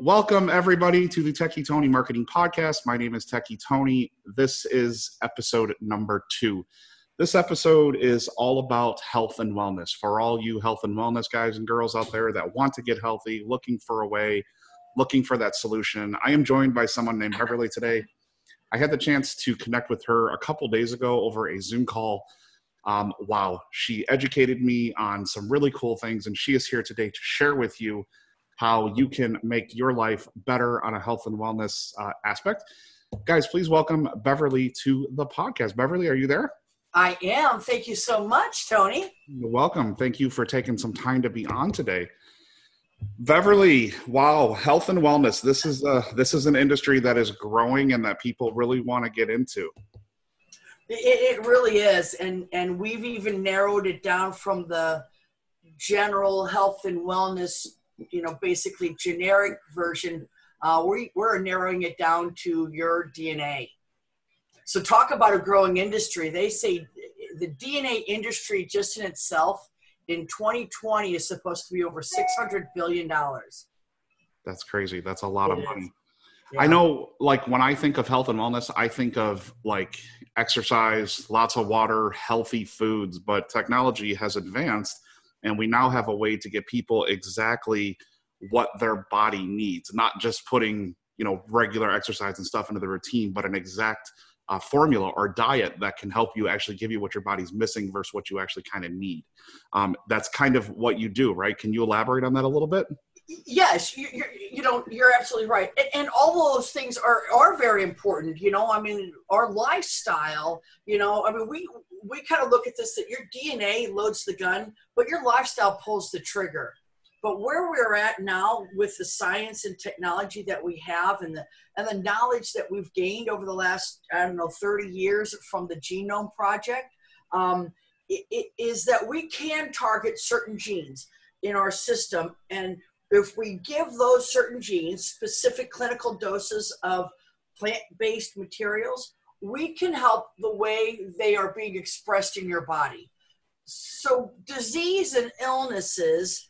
Welcome, everybody, to the Techie Tony Marketing Podcast. My name is Techie Tony. This is episode number two. This episode is all about health and wellness for all you health and wellness guys and girls out there that want to get healthy, looking for a way, looking for that solution. I am joined by someone named Beverly today. I had the chance to connect with her a couple days ago over a Zoom call. Um, wow, she educated me on some really cool things, and she is here today to share with you how you can make your life better on a health and wellness uh, aspect. Guys, please welcome Beverly to the podcast. Beverly, are you there? I am. Thank you so much, Tony. You're welcome. Thank you for taking some time to be on today. Beverly, wow, health and wellness. This is uh, this is an industry that is growing and that people really want to get into. It, it really is, and and we've even narrowed it down from the general health and wellness you know, basically generic version, uh, we, we're narrowing it down to your DNA. So talk about a growing industry. They say the DNA industry just in itself in 2020 is supposed to be over 600 billion dollars. That's crazy. That's a lot it of money. Yeah. I know like when I think of health and wellness, I think of like exercise, lots of water, healthy foods, but technology has advanced and we now have a way to get people exactly what their body needs not just putting you know regular exercise and stuff into the routine but an exact uh, formula or diet that can help you actually give you what your body's missing versus what you actually kind of need. Um, that's kind of what you do right? Can you elaborate on that a little bit? Yes you, you, you know you're absolutely right. And, and all those things are are very important you know? I mean our lifestyle you know? I mean we we kind of look at this that your dna loads the gun but your lifestyle pulls the trigger. But where we're at now with the science and technology that we have and the and the knowledge that we've gained over the last i don't know 30 years from the genome project um, it, it is that we can target certain genes in our system. And if we give those certain genes specific clinical doses of plant-based materials, we can help the way they are being expressed in your body. So disease and illnesses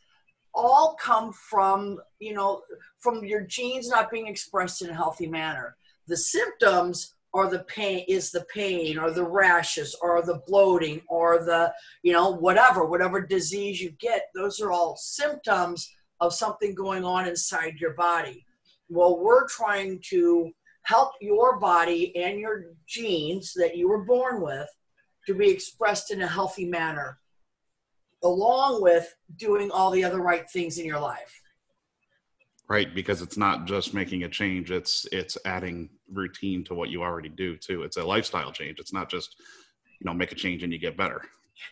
all come from, you know, from your genes not being expressed in a healthy manner. The symptoms are the pain is the pain or the rashes or the bloating or the, you know, whatever, whatever disease you get, those are all symptoms of something going on inside your body. Well, we're trying to help your body and your genes that you were born with to be expressed in a healthy manner, along with doing all the other right things in your life. Right, because it's not just making a change; it's it's adding routine to what you already do too. It's a lifestyle change. It's not just you know make a change and you get better.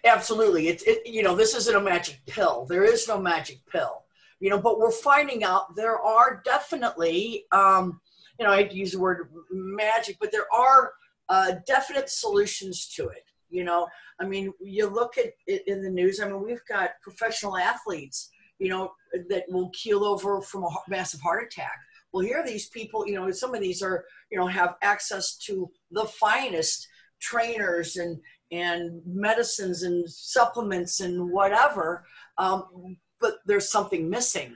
Absolutely, it's it, you know this isn't a magic pill. There is no magic pill you know, but we're finding out there are definitely, um, you know, I'd use the word magic, but there are uh, definite solutions to it. You know, I mean, you look at it in the news. I mean, we've got professional athletes, you know, that will keel over from a massive heart attack. Well, here are these people, you know, some of these are, you know, have access to the finest trainers and and medicines and supplements and whatever. Um, but there's something missing.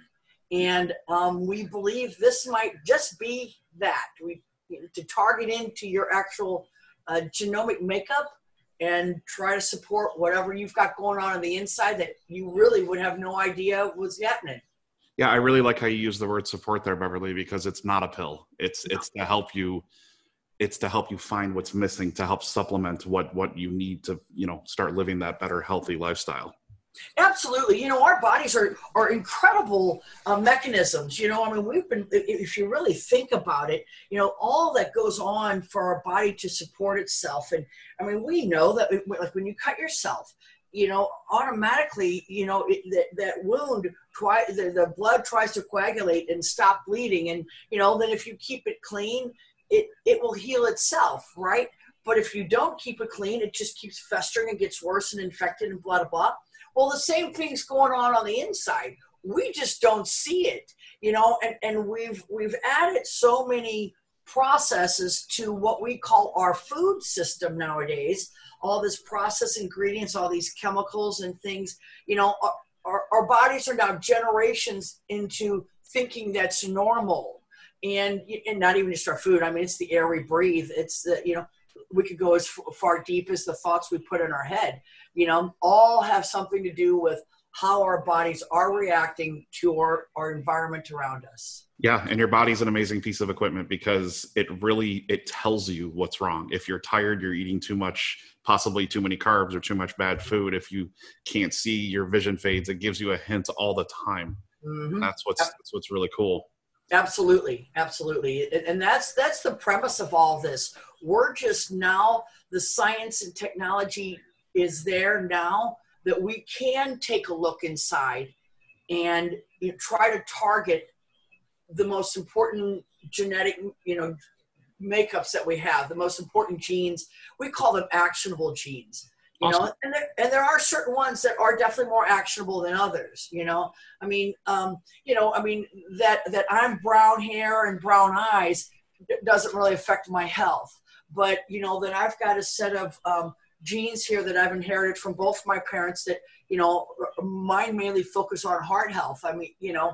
And um, we believe this might just be that. We you know, to target into your actual uh, genomic makeup and try to support whatever you've got going on on the inside that you really would have no idea was happening. Yeah, I really like how you use the word support there, Beverly, because it's not a pill. It's no. it's to help you it's to help you find what's missing to help supplement what what you need to you know start living that better healthy lifestyle Absolutely. You know, our bodies are, are incredible uh, mechanisms. You know, I mean, we've been, if you really think about it, you know, all that goes on for our body to support itself. And I mean, we know that, like, when you cut yourself, you know, automatically, you know, it, that, that wound, try, the, the blood tries to coagulate and stop bleeding. And, you know, then if you keep it clean, it, it will heal itself, right? But if you don't keep it clean, it just keeps festering and gets worse and infected and blah, blah, blah well, the same thing's going on on the inside. We just don't see it, you know, and, and we've we've added so many processes to what we call our food system nowadays. All this processed ingredients, all these chemicals and things, you know, our, our, our bodies are now generations into thinking that's normal and and not even just our food i mean it's the air we breathe it's the you know we could go as far deep as the thoughts we put in our head you know all have something to do with how our bodies are reacting to our, our environment around us. Yeah and your body's an amazing piece of equipment because it really it tells you what's wrong. If you're tired you're eating too much possibly too many carbs or too much bad food. If you can't see your vision fades. It gives you a hint all the time. Mm-hmm. that's what's that's what's really cool. Absolutely. Absolutely. And that's that's the premise of all this. We're just now the science and technology is there now that we can take a look inside and you know, try to target the most important genetic you know makeups that we have the most important genes. We call them actionable genes you awesome. know and there, and there are certain ones that are definitely more actionable than others you know. I mean um, you know i mean that that i'm brown hair and brown eyes doesn't really affect my health. But you know that i've got a set of um, genes here that i've inherited from both my parents that you know mine mainly focus on heart health. I mean you know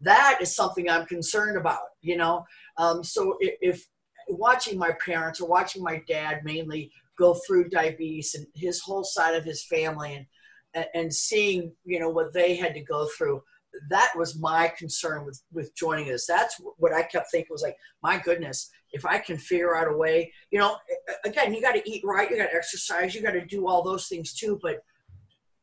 that is something i'm concerned about you know? Um, so if, if watching my parents or watching my dad mainly go through diabetes and his whole side of his family and and seeing you know what they had to go through that was my concern with with joining us. That's what i kept thinking was like my goodness if i can figure out a way you know again you got to eat right you got to exercise you got to do all those things too but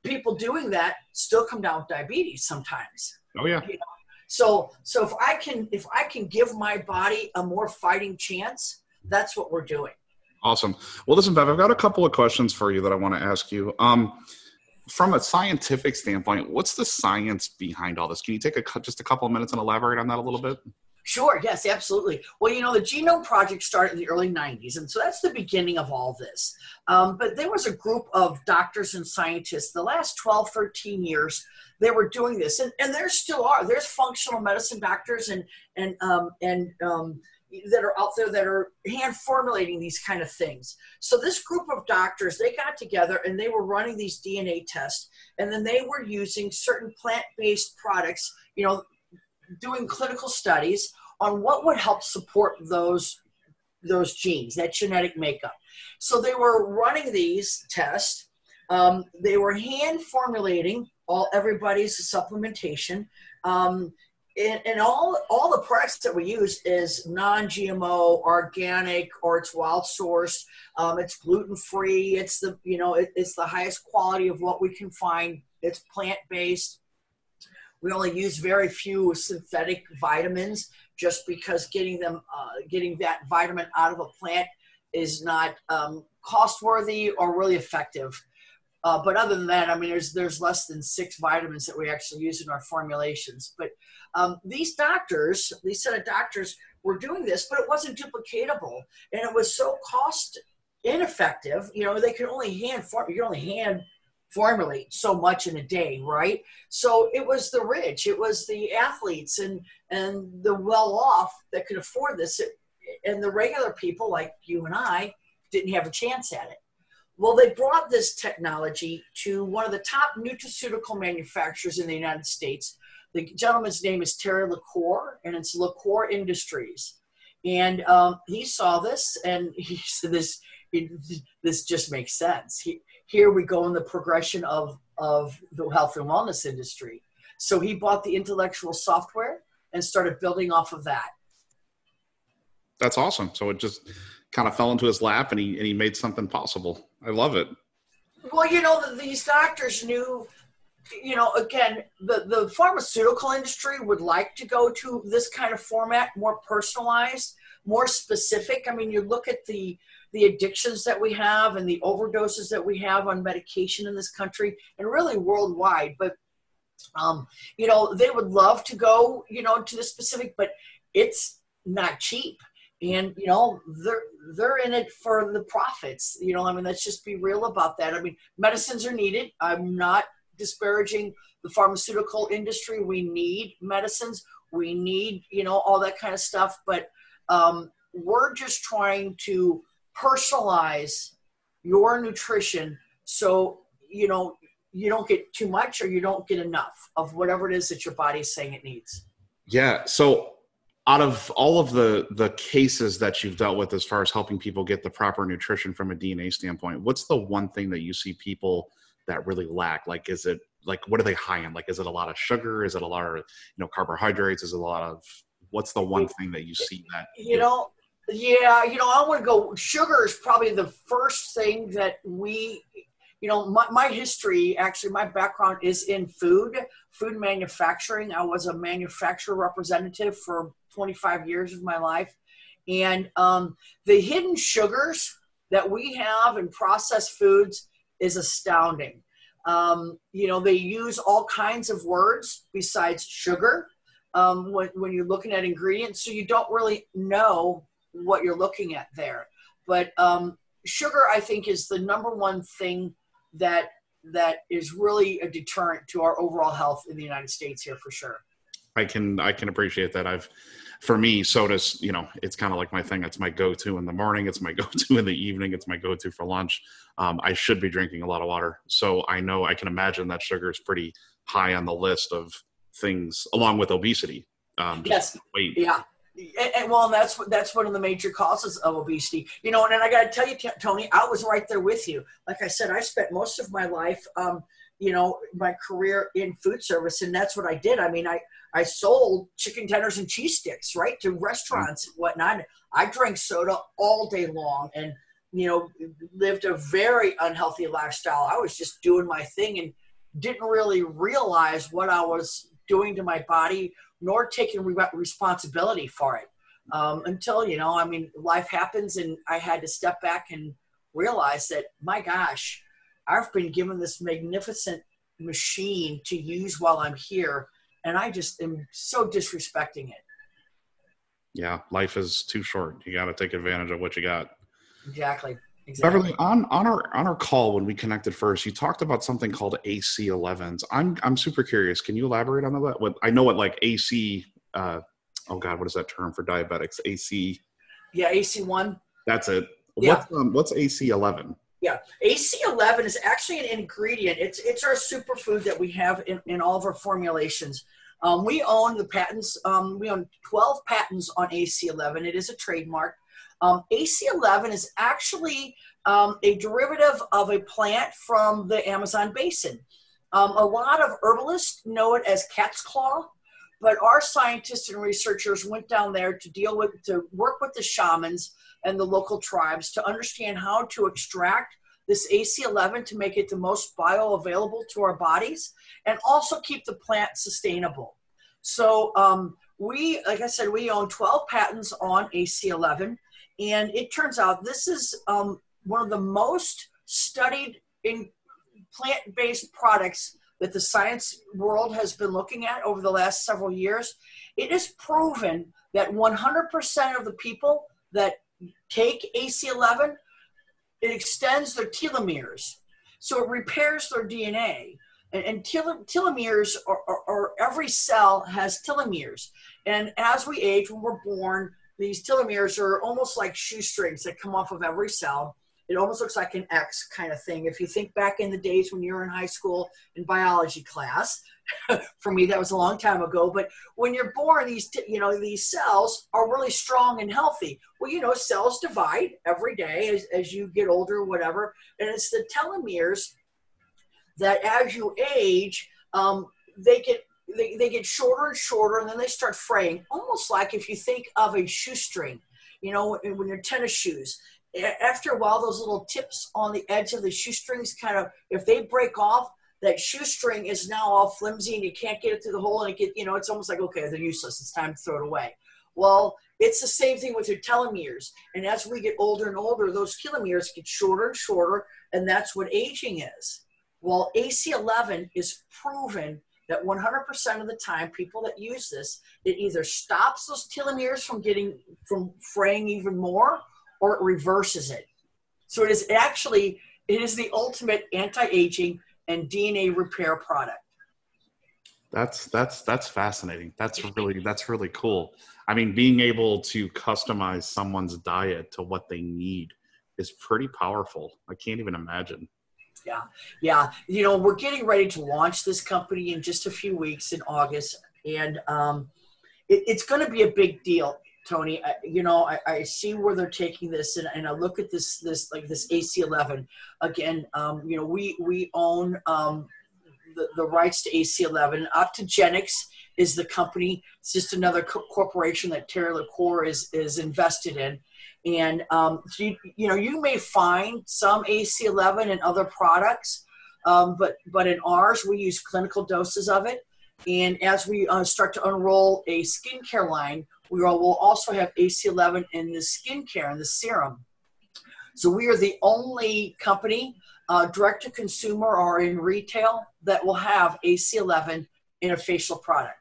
people doing that still come down with diabetes sometimes oh yeah you know? so so if i can if i can give my body a more fighting chance that's what we're doing Awesome. Well, listen, Bev, I've got a couple of questions for you that I want to ask you. Um, from a scientific standpoint, what's the science behind all this? Can you take a just a couple of minutes and elaborate on that a little bit? Sure. Yes, absolutely. Well, you know, the Genome Project started in the early 90s, and so that's the beginning of all this. Um, but there was a group of doctors and scientists the last 12, 13 years, they were doing this, and, and there still are. There's functional medicine doctors and, and, um, and um, that are out there that are hand formulating these kind of things. So this group of doctors, they got together and they were running these DNA tests, and then they were using certain plant-based products, you know, doing clinical studies on what would help support those those genes, that genetic makeup. So they were running these tests. Um, they were hand formulating all everybody's supplementation. Um, and, and, all all the products that we use is non-GMO, organic, or it's wild source. Um, it's gluten free. It's the you know it, it's the highest quality of what we can find. It's plant based. We only use very few synthetic vitamins, just because getting them uh, getting that vitamin out of a plant is not um, cost worthy or really effective. Uh, but other than that, I mean, there's there's less than six vitamins that we actually use in our formulations. But um, these doctors, these set of doctors, were doing this, but it wasn't duplicatable, and it was so cost ineffective. You know, they could only hand form. You can only hand formulate so much in a day, right? So it was the rich, it was the athletes, and and the well off that could afford this, and the regular people like you and I didn't have a chance at it. Well, they brought this technology to one of the top nutraceutical manufacturers in the United States. The gentleman's name is Terry LaCour, and it's LaCour Industries. And um, he saw this, and he said, "This, it, this just makes sense." He, here we go in the progression of of the health and wellness industry. So he bought the intellectual software and started building off of that. That's awesome. So it just kind of fell into his lap and he and he made something possible. I love it. Well, you know, these doctors knew, you know, again, the, the pharmaceutical industry would like to go to this kind of format, more personalized, more specific. I mean, you look at the the addictions that we have and the overdoses that we have on medication in this country and really worldwide. But um, you know, they would love to go, you know, to the specific, but it's not cheap. And you know they're they're in it for the profits you know i mean let's just be real about that. I mean medicines are needed. I'm not disparaging the pharmaceutical industry. We need medicines. We need you know all that kind of stuff. But um, we're just trying to personalize your nutrition so you know you don't get too much or you don't get enough of whatever it is that your body is saying it needs Yeah. So out of all of the the cases that you've dealt with as far as helping people get the proper nutrition from a DNA standpoint, what's the one thing that you see people that really lack? Like, is it like what are they high in? Like, is it a lot of sugar? Is it a lot of you know carbohydrates? Is it a lot of what's the one thing that you see that you know? Yeah, you know, I want to go. Sugar is probably the first thing that we you know, my, my history, actually, my background is in food, food manufacturing. I was a manufacturer representative for 25 years of my life. And um, the hidden sugars that we have in processed foods is astounding. Um, you know, they use all kinds of words besides sugar um, when, when you're looking at ingredients, so you don't really know what you're looking at there. But um, sugar, I think, is the number one thing that that is really a deterrent to our overall health in the United States here for sure. I can I can appreciate that. I've for me, sodas, you know, it's kind of like my thing. It's my go-to in the morning. It's my go-to in the evening. It's my go-to for lunch. Um, I should be drinking a lot of water, so I know I can imagine that sugar is pretty high on the list of things, along with obesity. Um, yes. Weight. Yeah. And, and, well, that's that's one of the major causes of obesity. You know, and, and I got to tell you, Tony, I was right there with you. Like I said, I spent most of my life, um, you know, my career in food service, and that's what I did. I mean, I I sold chicken tenders and cheese sticks right to restaurants and whatnot. I drank soda all day long, and you know, lived a very unhealthy lifestyle. I was just doing my thing and didn't really realize what I was doing to my body nor taking re- responsibility for it um, until you know i mean life happens and i had to step back and realize that my gosh i've been given this magnificent machine to use while i'm here and i just am so disrespecting it. Yeah life is too short. You got to take advantage of what you got. Exactly Exactly. Beverly, on on our on our call when we connected first, you talked about something called AC11s. I'm I'm super curious. Can you elaborate on that? What I know what like AC. Uh, oh God, what is that term for diabetics? AC. Yeah, AC1. That's it. Yeah. What's um, what's AC11? Yeah, AC11 is actually an ingredient. It's it's our superfood that we have in, in all of our formulations. Um, we own the patents. Um, we own 12 patents on AC11. It is a trademark. Um, AC11 is actually um, a derivative of a plant from the Amazon basin. Um, a lot of herbalists know it as cat's claw, but our scientists and researchers went down there to deal with, to work with the shamans and the local tribes to understand how to extract this AC11 to make it the most bioavailable to our bodies and also keep the plant sustainable. So um, we, like I said, we own 12 patents on AC11. And it turns out this is um, one of the most studied in plant-based products that the science world has been looking at over the last several years. It is proven that 100% of the people that take AC11, it extends their telomeres. So it repairs their DNA. And, and telomeres are, are, are, every cell has telomeres. And as we age, when we're born, these telomeres are almost like shoestrings that come off of every cell. It almost looks like an X kind of thing. If you think back in the days when you were in high school in biology class, for me that was a long time ago. But when you're born, these you know these cells are really strong and healthy. Well, you know cells divide every day as, as you get older, or whatever, and it's the telomeres that as you age, um, they get they, they get shorter and shorter and then they start fraying almost like if you think of a shoestring you know when your tennis shoes. After a while those little tips on the edge of the shoestrings kind of if they break off that shoestring is now all flimsy and you can't get it through the hole and it get you know it's almost like okay they're useless it's time to throw it away. Well it's the same thing with your telomeres and as we get older and older those telomeres get shorter and shorter and that's what aging is. Well ac11 is proven that 100% of the time people that use this it either stops those telomeres from getting from fraying even more or it reverses it. So it is actually it is the ultimate anti-aging and dna repair product. That's that's that's fascinating. That's really that's really cool. I mean being able to customize someone's diet to what they need is pretty powerful. I can't even imagine yeah, yeah. You know, we're getting ready to launch this company in just a few weeks in August, and um, it, it's going to be a big deal Tony, I, you know, I, I, see where they're taking this, and, and I look at this, this like this AC11. Again, um, you know, we we own um, the, the rights to AC11. Optigenex is the company. It's just another co- corporation that Terry LaCour is is invested in. And um, so you, you know, you may find some AC11 in other products, um, but but in ours, we use clinical doses of it. And as we uh, start to unroll a skincare line, we will also have AC11 in the skincare and the serum. So we are the only company, uh, direct to consumer or in retail, that will have AC11 in a facial product.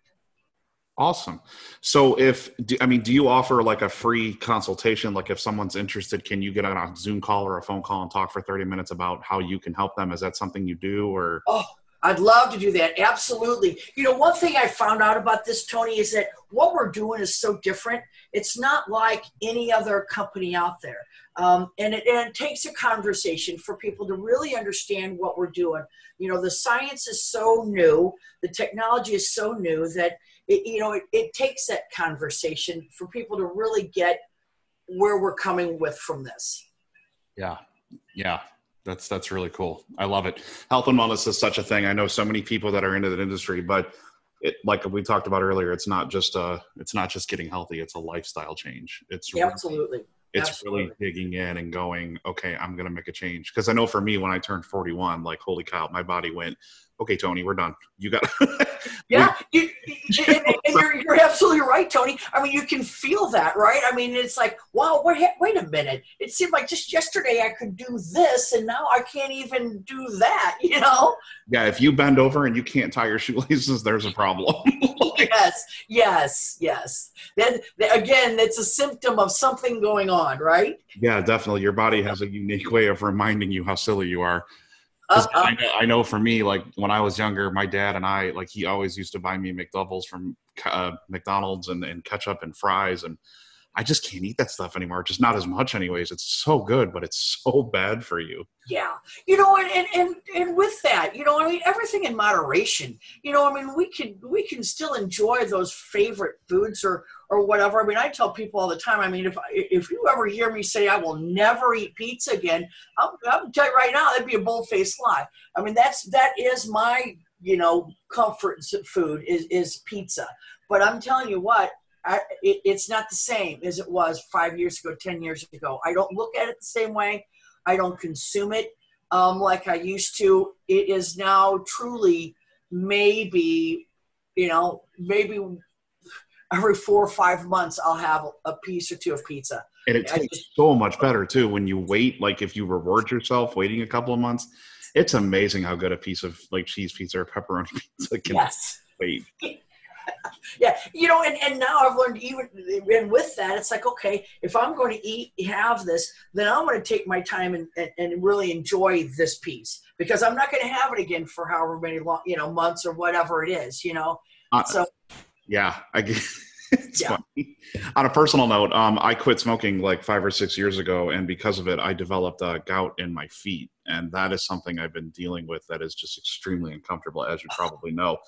Awesome. So, if I mean, do you offer like a free consultation? Like, if someone's interested, can you get on a Zoom call or a phone call and talk for thirty minutes about how you can help them? Is that something you do, or? Oh, I'd love to do that. Absolutely. You know, one thing I found out about this, Tony, is that what we're doing is so different. It's not like any other company out there. Um, and, it, and, it, takes a conversation for people to really understand what we're doing. You know, the science is so new, the technology is so new that, it, you know, it, it takes that conversation for people to really get where we're coming with from this. Yeah. Yeah that's that's really cool. I love it. Health and wellness is such a thing. I know so many people that are into that industry, but it like we talked about earlier, it's not just uh it's not just getting healthy, it's a lifestyle change. It's yeah, really, absolutely it's absolutely. really digging in and going, okay, I'm gonna make a change. Because I know for me when I turned 41, like holy cow, my body went, okay, Tony, we're done. You got. yeah, you, and, and you're, you're absolutely right, Tony. I mean, you can feel that, right? I mean, it's like, wow, wait, wait a minute. It seemed like just yesterday I could do this, and now I can't even do that. You know? Yeah, if you bend over and you can't tie your shoelaces, there's a problem. yes, yes, yes. Then again, it's a symptom of something going on, right? Yeah, definitely. Your body has a unique way of reminding you how silly you are. Uh, I, know, I, know, for me, like when I was younger, my dad and I, like he always used to buy me McDoubles from uh, McDonald's and, and ketchup and fries, and I just can't eat that stuff anymore. Just not as much, anyways. It's so good, but it's so bad for you. Yeah, you know, and and and, and with that, you know, I mean, everything in moderation. You know, I mean, we can we can still enjoy those favorite foods or or whatever. I mean, I tell people all the time. I mean, if if you ever hear me say I will never eat pizza again, I'm, I'm tell you right now that'd be a bold faced lie. I mean, that's that is my you know comfort food is is pizza. But I'm telling you what, I, it, it's not the same as it was five years ago, 10 years ago. I don't look at it the same way. I don't consume it um, like I used to. It is now truly maybe, you know, maybe every four or five months I'll have a piece or two of pizza. And it tastes just, so much better too when you wait. Like if you reward yourself waiting a couple of months, it's amazing how good a piece of like cheese pizza or pepperoni pizza can yes. wait yeah, you know, and, and now I've learned even and with that, it's like okay, if I'm going to eat have this, then I'm going to take my time and, and, and really enjoy this piece because I'm not going to have it again for however many long you know months or whatever it is, you know. Uh, so yeah, I yeah. funny. On a personal note, um, I quit smoking like five or six years ago, and because of it, I developed a gout in my feet, and that is something I've been dealing with. That is just extremely uncomfortable, as you probably know.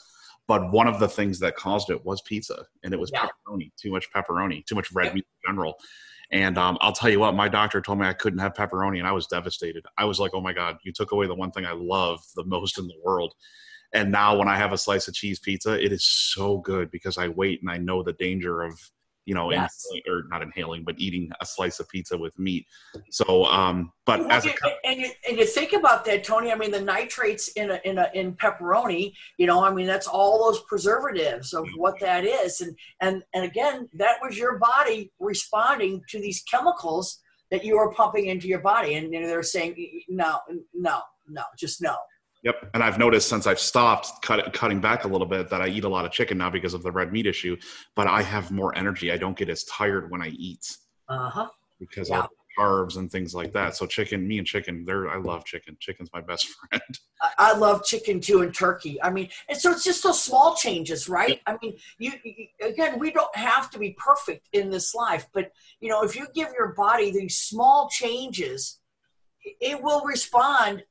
But one of the things that caused it was pizza, and it was yeah. pepperoni. Too much pepperoni, too much red yeah. meat in general. And um, I'll tell you what, my doctor told me I couldn't have pepperoni, and I was devastated. I was like, "Oh my god, you took away the one thing I love the most in the world." And now, when I have a slice of cheese pizza, it is so good because I wait and I know the danger of you know, yes. inhaling, or not inhaling, but eating a slice of pizza with meat. So, um, but well, as a, and you, and you think about that, Tony. I mean, the nitrates in a, in a, in pepperoni. You know, I mean, that's all those preservatives of mm-hmm. what that is, and and and again, that was your body responding to these chemicals that you were pumping into your body, and they're saying, no, no, no, just no. Yep, and I've noticed since I've stopped cut, cutting back a little bit that I eat a lot of chicken now because of the red meat issue. But I have more energy. I don't get as tired when I eat. Uh huh. Because yeah. carbs and things like that. So chicken, me and chicken, there. I love chicken. Chicken's my best friend. I love chicken too, and turkey. I mean, and so it's just those small changes, right? I mean, you, you again, we don't have to be perfect in this life, but you know, if you give your body these small changes, it will respond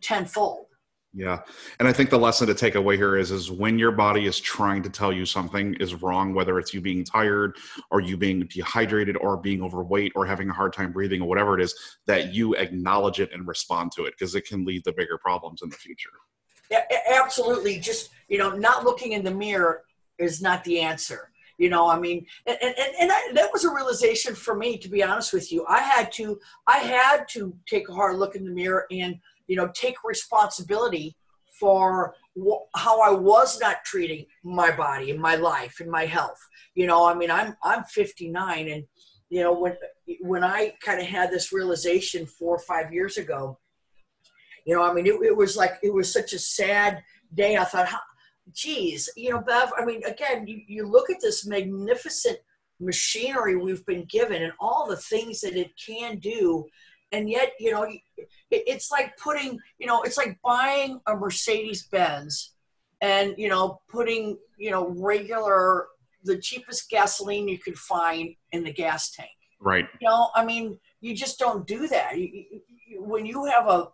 tenfold Yeah. And I think the lesson to take away here is is when your body is trying to tell you something is wrong, whether it's you being tired or you being dehydrated or being overweight or having a hard time breathing or whatever it is, that you acknowledge it and respond to it because it can lead to bigger problems in the future. Yeah, absolutely. Just, you know, not looking in the mirror is not the answer. You know, I mean, and, and, and I, that was a realization for me, to be honest with you. I had to, I had to take a hard look in the mirror and you know, take responsibility for wh- how I was not treating my body and my life and my health. You know, I mean, I'm I'm 59, and you know, when when I kind of had this realization four or five years ago, you know, I mean, it, it was like it was such a sad day. I thought, geez, you know, Bev. I mean, again, you, you look at this magnificent machinery we've been given and all the things that it can do and yet you know it's like putting you know it's like buying a mercedes benz and you know putting you know regular the cheapest gasoline you could find in the gas tank. Right. You know i mean you just don't do that. You, you, when you have a,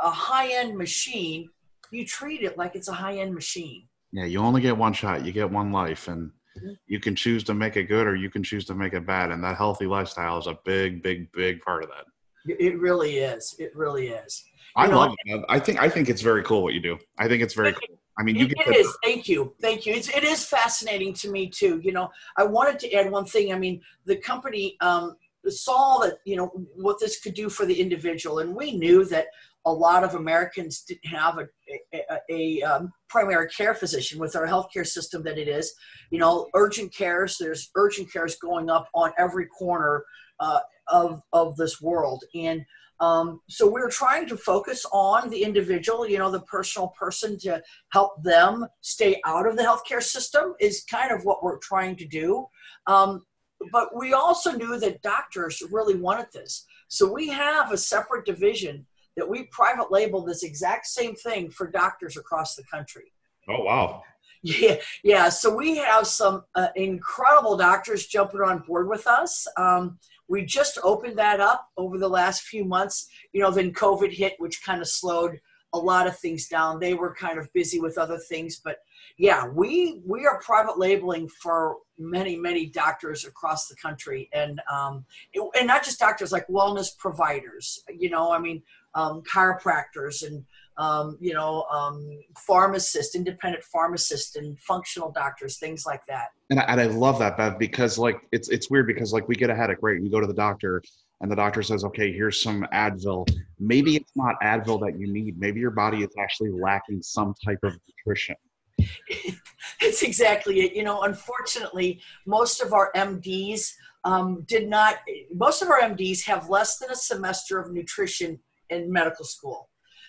a high-end machine you treat it like it's a high-end machine. Yeah you only get one shot. You get one life and mm-hmm. you can choose to make it good or you can choose to make it bad and that healthy lifestyle is a big big big part of that it really is. It really is. You I know, love it. I think I think it's very cool what you do. I think it's very cool. I mean, you it, it is. Thank you, thank you. It's, it is fascinating to me too. You know, I wanted to add one thing. I mean, the company um, saw that you know what this could do for the individual, and we knew that a lot of Americans didn't have a, a, a, a um, primary care physician with our healthcare system that it is. You know, urgent cares. There's urgent cares going up on every corner. Uh, of of this world. And um, so we're trying to focus on the individual you know the personal person to help them stay out of the healthcare system is kind of what we're trying to do. Um, but we also knew that doctors really wanted this. So we have a separate division that we private label this exact same thing for doctors across the country. Oh wow. Yeah, yeah. So we have some uh, incredible doctors jumping on board with us. Um, we just opened that up over the last few months. You know, then COVID hit, which kind of slowed a lot of things down. They were kind of busy with other things, but yeah, we we are private labeling for many many doctors across the country, and um, and not just doctors, like wellness providers. You know, I mean, um, chiropractors and um, you know, um, pharmacists, independent pharmacists, and functional doctors, things like that. And I, and I love that, Bev, because like it's it's weird because like we get a headache, right? We go to the doctor, and the doctor says, "Okay, here's some Advil." Maybe it's not Advil that you need. Maybe your body is actually lacking some type of nutrition. That's exactly it. You know, unfortunately, most of our MDs um, did not. Most of our MDs have less than a semester of nutrition in medical school.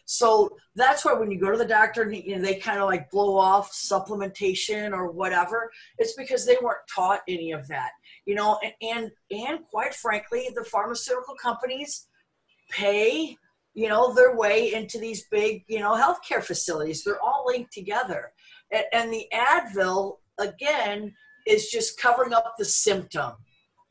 So that's why when you go to the doctor and you know, they kind of like blow off supplementation or whatever, it's because they weren't taught any of that. You know, and and, and quite frankly, the pharmaceutical companies pay you know their way into these big you know healthcare facilities. They're all linked together, and, and the Advil again is just covering up the symptom.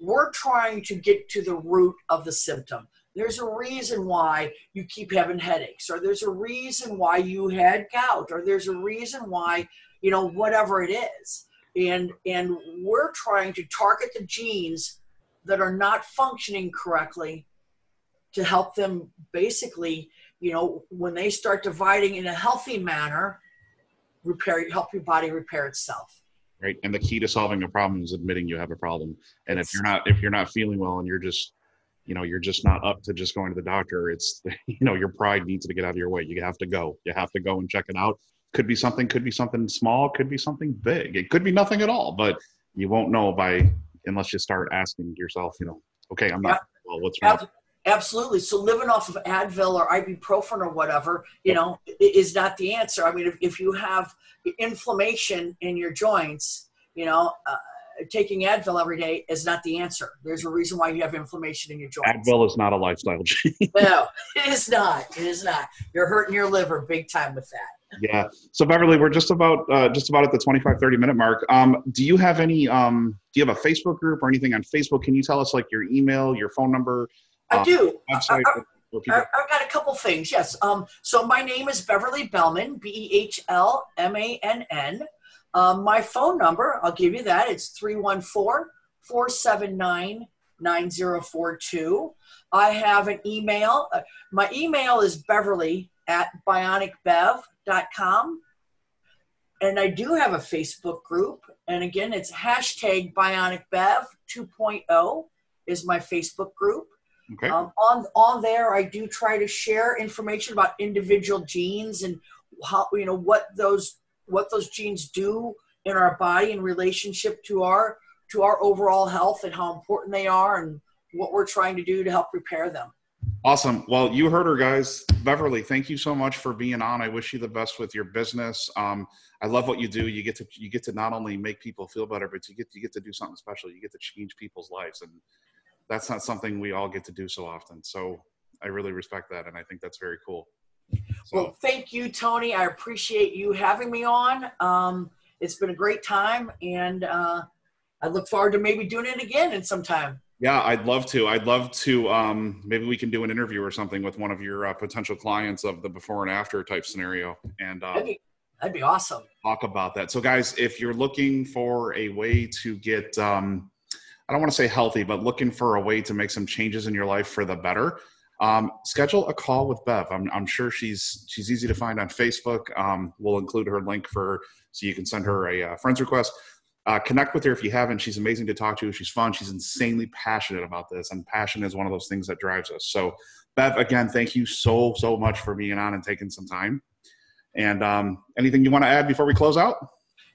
We're trying to get to the root of the symptom there's a reason why you keep having headaches or there's a reason why you had gout or there's a reason why you know whatever it is. And and we're trying to target the genes that are not functioning correctly to help them basically you know when they start dividing in a healthy manner repair help your body repair itself. Right and the key to solving a problem is admitting you have a problem. And if you're not if you're not feeling well and you're just you know you're just not up to just going to the doctor. It's you know your pride needs to get out of your way. You have to go. You have to go and check it out. Could be something could be something small could be something big. It could be nothing at all but you won't know by unless you start asking yourself you know okay i'm not well what's wrong? Absolutely. So living off of advil or ibuprofen or whatever you know is not the answer. I mean if, if you have inflammation in your joints you know uh, taking Advil every day is not the answer. There's a reason why you have inflammation in your joints. Advil is not a lifestyle change. no, it is not. It is not. You're hurting your liver big time with that. Yeah. So Beverly, we're just about uh, just about at the 25, 30 minute mark. Um, do you have any? Um, do you have a Facebook group or anything on Facebook? Can you tell us like your email, your phone number? I uh, do. Website. I, I, have got a couple things. Yes. Um, so my name is Beverly Behlmann, B E H L M A N N. Um, my phone number, I'll give you that. It's 314 479 9042. I have an email. Uh, my email is beverly at bionicbev.com. And I do have a Facebook group. And again, it's hashtag bionicbev 2.0 is my Facebook group. Okay. Um, on on there, I do try to share information about individual genes and how you know what those what those genes do in our body in relationship to our to our overall health and how important they are and what we're trying to do to help repair them. Awesome. Well, you heard her, guys. Beverly, thank you so much for being on. I wish you the best with your business. Um, I love what you do. You get to you get to not only make people feel better, but you get you get to do something special. You get to change people's lives, and that's not something we all get to do so often. So I really respect that, and I think that's very cool. So. Well, thank you, Tony. I appreciate you having me on. Um, it's been a great time, and uh, I look forward to maybe doing it again in some time. Yeah, I'd love to. I'd love to. Um, maybe we can do an interview or something with one of your uh, potential clients of the before and after type scenario, and uh, that'd, be, that'd be awesome. Talk about that. So, guys, if you're looking for a way to get, um, I don't want to say healthy, but looking for a way to make some changes in your life for the better, um, schedule a call with Bev. I'm, I'm, sure she's she's easy to find on Facebook. Um, we'll include her link for so you can send her a uh, friends request. Uh, connect with her if you haven't. She's amazing to talk to. She's fun. She's insanely passionate about this, and passion is one of those things that drives us. So, Bev, again, thank you so so much for being on and taking some time. And um, anything you want to add before we close out?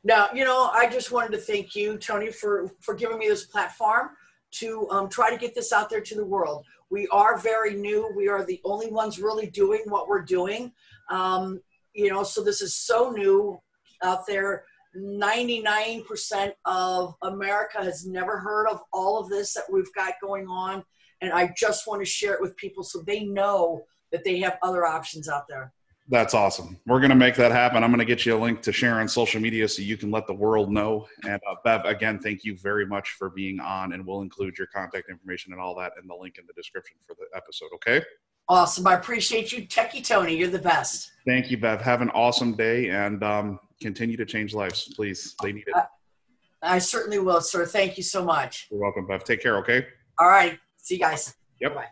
No, you know, I just wanted to thank you, Tony, for for giving me this platform to um, try to get this out there to the world. We are very new. We are the only ones really doing what we're doing. Um, you know, so this is so new out there 99% of America has never heard of all of this that we've got going on. And I just want to share it with people so they know that they have other options out there. That's awesome. We're going to make that happen. I'm going to get you a link to share on social media so you can let the world know. And uh, Bev, again, thank you very much for being on, and we'll include your contact information and all that in the link in the description for the episode. Okay. Awesome. I appreciate you, Techie Tony. You're the best. Thank you, Bev. Have an awesome day, and um, continue to change lives, please. They need it. I certainly will, sir. Thank you so much. You're welcome, Bev. Take care, okay? All right. See you guys. Yep. Bye.